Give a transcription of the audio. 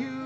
You, Lord.